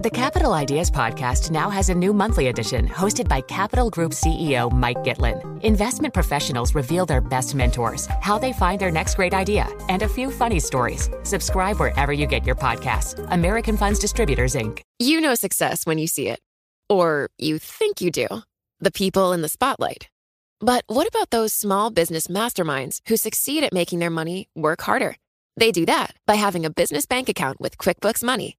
The Capital Ideas Podcast now has a new monthly edition hosted by Capital Group CEO Mike Gitlin. Investment professionals reveal their best mentors, how they find their next great idea, and a few funny stories. Subscribe wherever you get your podcasts. American Funds Distributors, Inc. You know success when you see it. Or you think you do. The people in the spotlight. But what about those small business masterminds who succeed at making their money work harder? They do that by having a business bank account with QuickBooks Money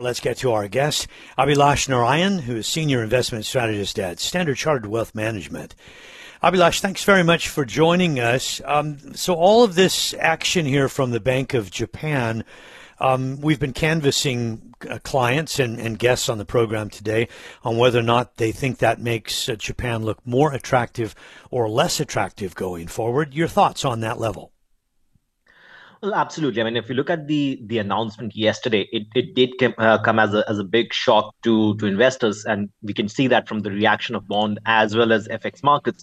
Let's get to our guest, Abhilash Narayan, who is Senior Investment Strategist at Standard Chartered Wealth Management. Abhilash, thanks very much for joining us. Um, so, all of this action here from the Bank of Japan, um, we've been canvassing uh, clients and, and, guests on the program today on whether or not they think that makes uh, Japan look more attractive or less attractive going forward. Your thoughts on that level? Well, absolutely. I mean, if you look at the the announcement yesterday, it, it did come, uh, come as a as a big shock to to investors, and we can see that from the reaction of bond as well as FX markets.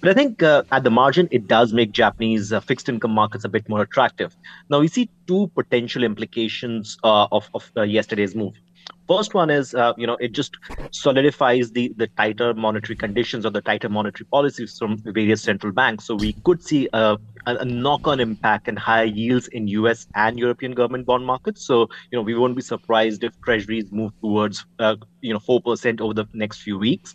But I think uh, at the margin, it does make Japanese uh, fixed income markets a bit more attractive. Now we see two potential implications uh, of of uh, yesterday's move. First one is, uh, you know, it just solidifies the the tighter monetary conditions or the tighter monetary policies from various central banks. So we could see a, a knock-on impact and higher yields in U.S. and European government bond markets. So you know, we won't be surprised if Treasuries move towards, uh, you know, four percent over the next few weeks.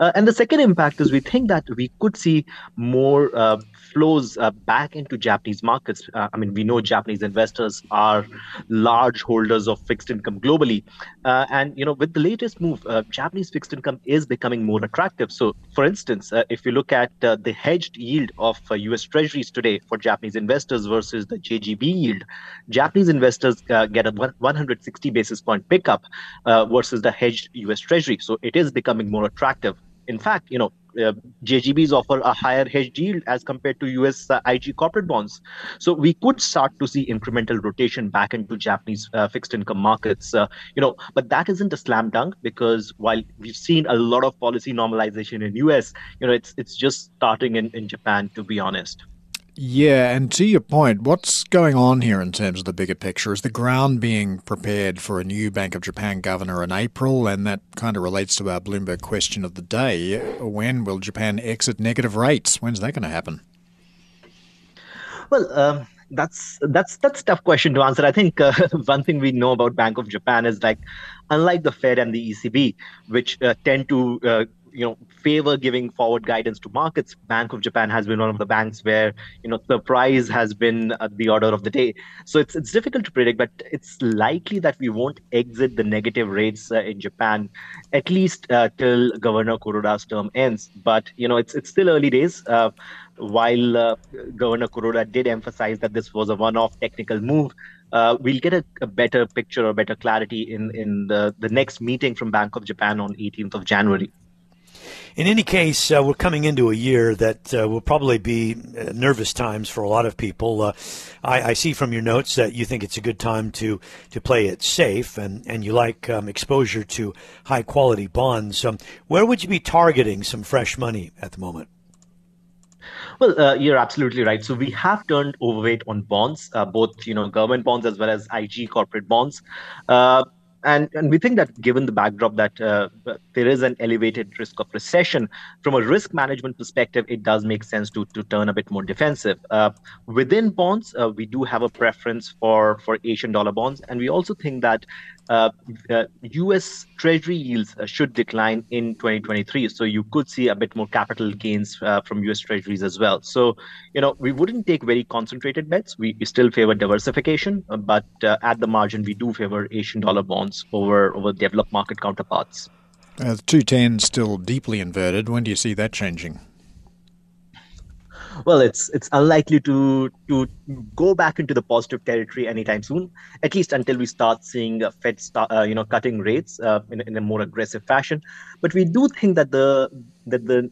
Uh, and the second impact is we think that we could see more uh, flows uh, back into Japanese markets. Uh, I mean, we know Japanese investors are large holders of fixed income globally, uh, and you know, with the latest move, uh, Japanese fixed income is becoming more attractive. So, for instance, if you look at the hedged yield of U.S. Treasuries today for Japanese investors versus the JGB yield, Japanese investors get a 160 basis point pickup versus the hedged U.S. Treasury. So, it is becoming more attractive in fact, you know, uh, JGBs offer a higher hedge yield as compared to US uh, IG corporate bonds. So we could start to see incremental rotation back into Japanese uh, fixed income markets. Uh, you know, but that isn't a slam dunk because while we've seen a lot of policy normalization in US, you know, it's it's just starting in, in Japan, to be honest. Yeah, and to your point, what's going on here in terms of the bigger picture? Is the ground being prepared for a new Bank of Japan governor in April? And that kind of relates to our Bloomberg question of the day. When will Japan exit negative rates? When's that going to happen? Well, um, that's that's that's tough question to answer. I think uh, one thing we know about Bank of Japan is like, unlike the Fed and the ECB, which uh, tend to uh, you know favor giving forward guidance to markets. Bank of japan has been one of the banks where you know surprise has been uh, the order of the day. So it's it's difficult to predict but it's likely that we won't exit the negative rates uh, in japan at least uh, till governor kuroda's term ends. But you know it's it's still early days uh, while uh, governor kuroda did emphasize that this was a one-off technical move uh, we'll get a, a, better picture or better clarity in, in the, the next meeting from Bank of Japan on 18th of January. In any case, uh, we're coming into a year that uh, will probably be uh, nervous times for a lot of people. Uh, I, I, see from your notes that you think it's a good time to, to play it safe and, and you like um, exposure to high quality bonds. Um, where would you be targeting some fresh money at the moment? Well, uh, you're absolutely right. So we have turned overweight on bonds, uh, both you know government bonds as well as IG corporate bonds. Uh, and, and we think that given the backdrop that uh, there is an elevated risk of recession, from a risk management perspective, it does make sense to, to turn a bit more defensive. Uh, within bonds, uh, we do have a preference for, for Asian dollar bonds. And we also think that US uh, Treasury yields uh, should decline in 2023. So you could see a bit more capital gains uh, from US Treasuries as well. So, you know, we wouldn't take very concentrated bets. We, still favor diversification, but at the margin, we do favor Asian dollar bonds over, over developed market counterparts. Uh, the 210 still deeply inverted. When do you see that changing? Well, it's it's unlikely to to go back into the positive territory anytime soon. At least until we start seeing Fed start, uh, you know cutting rates uh, in, in a more aggressive fashion. But we do think that the that the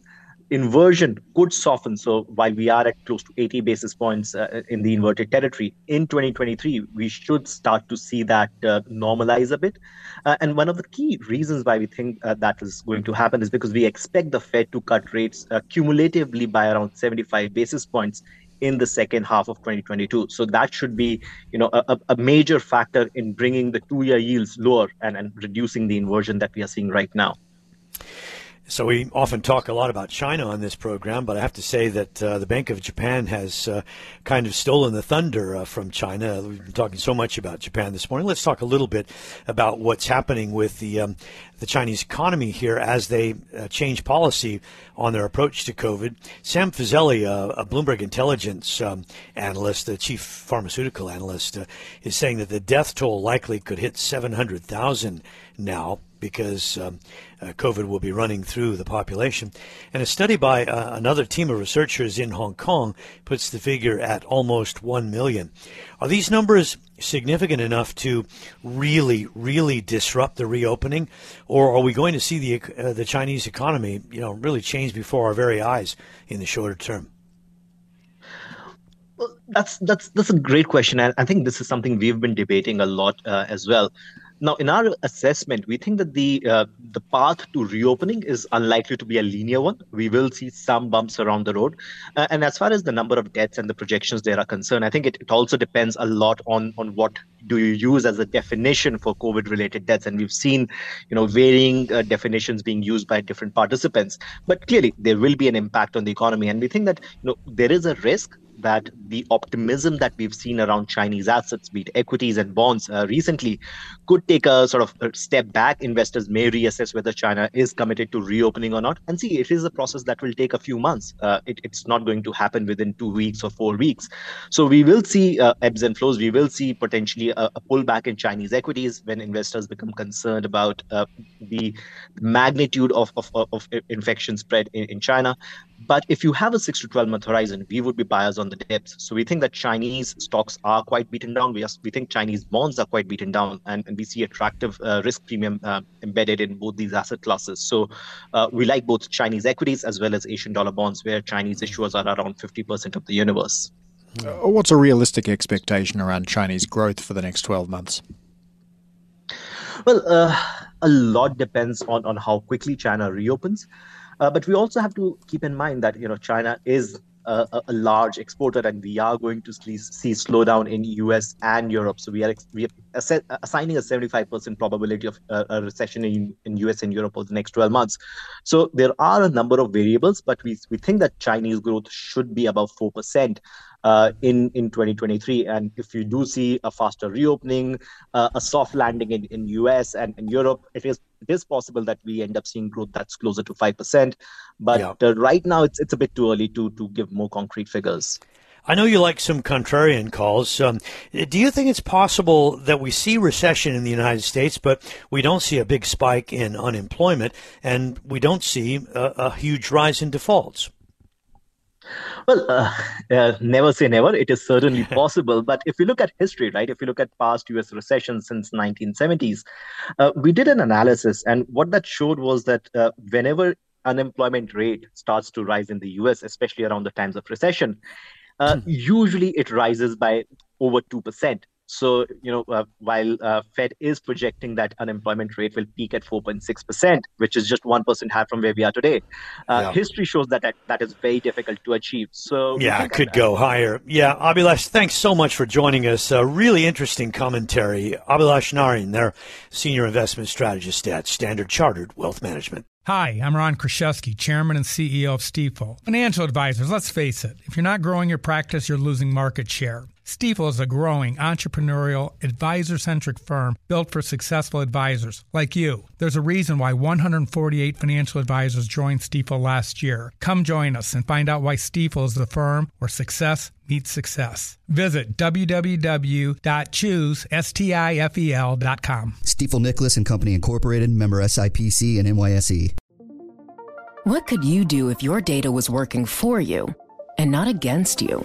inversion could soften. So while we are at close to 80 basis points uh, in the inverted territory, in 2023, we should start to see that uh, normalize a bit. Uh, and one of the key reasons why we think uh, that is going to happen is because we expect the Fed to cut rates uh, cumulatively by around 75 basis points in the second half of 2022. So that should be, you know, a, a major factor in bringing the two-year yields lower and, and reducing the inversion that we are seeing right now. So we often talk a lot about China on this program, but I have to say that uh, the Bank of Japan has uh, kind of stolen the thunder uh, from China. We've been talking so much about Japan this morning. Let's talk a little bit about what's happening with the um, the Chinese economy here as they uh, change policy on their approach to COVID. Sam Fazeli, a Bloomberg intelligence um, analyst, the chief pharmaceutical analyst, uh, is saying that the death toll likely could hit 700,000 now because um, uh, COVID will be running through the population. And a study by uh, another team of researchers in Hong Kong puts the figure at almost 1 million. Are these numbers significant enough to really, really disrupt the reopening? Or are we going to see the, uh, the Chinese economy, you know, really change before our very eyes in the shorter term? Well, that's that's that's a great question, and I think this is something we've been debating a lot uh, as well. Now, in our assessment, we think that the uh, the path to reopening is unlikely to be a linear one. We will see some bumps around the road, uh, and as far as the number of deaths and the projections there are concerned, I think it, it also depends a lot on on what do you use as a definition for COVID-related deaths, and we've seen, you know, varying uh, definitions being used by different participants. But clearly, there will be an impact on the economy, and we think that you know there is a risk that the optimism that we've seen around Chinese assets, be it equities and bonds uh, recently, could take a sort of a step back. Investors may reassess whether China is committed to reopening or not. And see, it is a process that will take a few months. Uh, it, it's not going to happen within two weeks or four weeks. So we will see uh, ebbs and flows. We will see potentially a, a, pullback in Chinese equities when investors become concerned about uh, the magnitude of, of, of infection spread in, in China. But if you have a six to 12 month horizon, we would be buyers on the dips. So we think that Chinese stocks are quite beaten down. We, are, we think Chinese bonds are quite beaten down, and, and we see attractive uh, risk premium uh, embedded in both these asset classes. So uh, we like both Chinese equities as well as Asian dollar bonds, where Chinese issuers are around 50% of the universe. Uh, what's a realistic expectation around Chinese growth for the next 12 months? Well, uh, a lot depends on, on how quickly China reopens. Uh, but we also have to keep in mind that you know China is a, a, large exporter, and we are going to see, see slowdown in US and Europe. So we are we are assigning a 75% probability of uh, a recession in, in US and Europe over the next 12 months. So there are a number of variables, but we we think that Chinese growth should be above four percent uh, in in 2023. And if you do see a faster reopening, uh, a soft landing in, in US and, in Europe, it is it is possible that we end up seeing growth that's closer to five percent. But yeah. uh, right now, it's it's a bit too early to to give more concrete figures. I know you like some contrarian calls. Um, do you think it's possible that we see recession in the United States, but we don't see a big spike in unemployment and we don't see a, a huge rise in defaults? Well, uh, uh, never say never. It is certainly possible. but if you look at history, right, if you look at past U.S. recessions since 1970s, uh, we did an analysis, and what that showed was that uh, whenever unemployment rate starts to rise in the U.S., especially around the times of recession, uh, hmm. usually it rises by over two percent So, you know, uh, while uh, Fed is projecting that unemployment rate will peak at 4.6%, which is just 1% higher from where we are today, uh, yeah. history shows that, that that is very difficult to achieve. So, yeah, it could go higher. Yeah, Abhilash, thanks so much for joining us. Uh, really interesting commentary. Abhilash Narayan, their senior investment strategist at Standard Chartered Wealth Management. Hi, I'm Ron Kraszewski, Chairman and CEO of Stifel. Financial advisors, let's face it, if you're not growing your practice, you're losing market share. Stifel is a growing, entrepreneurial, advisor centric firm built for successful advisors like you. There's a reason why 148 financial advisors joined Stifel last year. Come join us and find out why Stifel is the firm where success meets success. Visit www.choosestifel.com. Stifel Nicolaus and Company Incorporated, member SIPC and NYSE. What could you do if your data was working for you and not against you?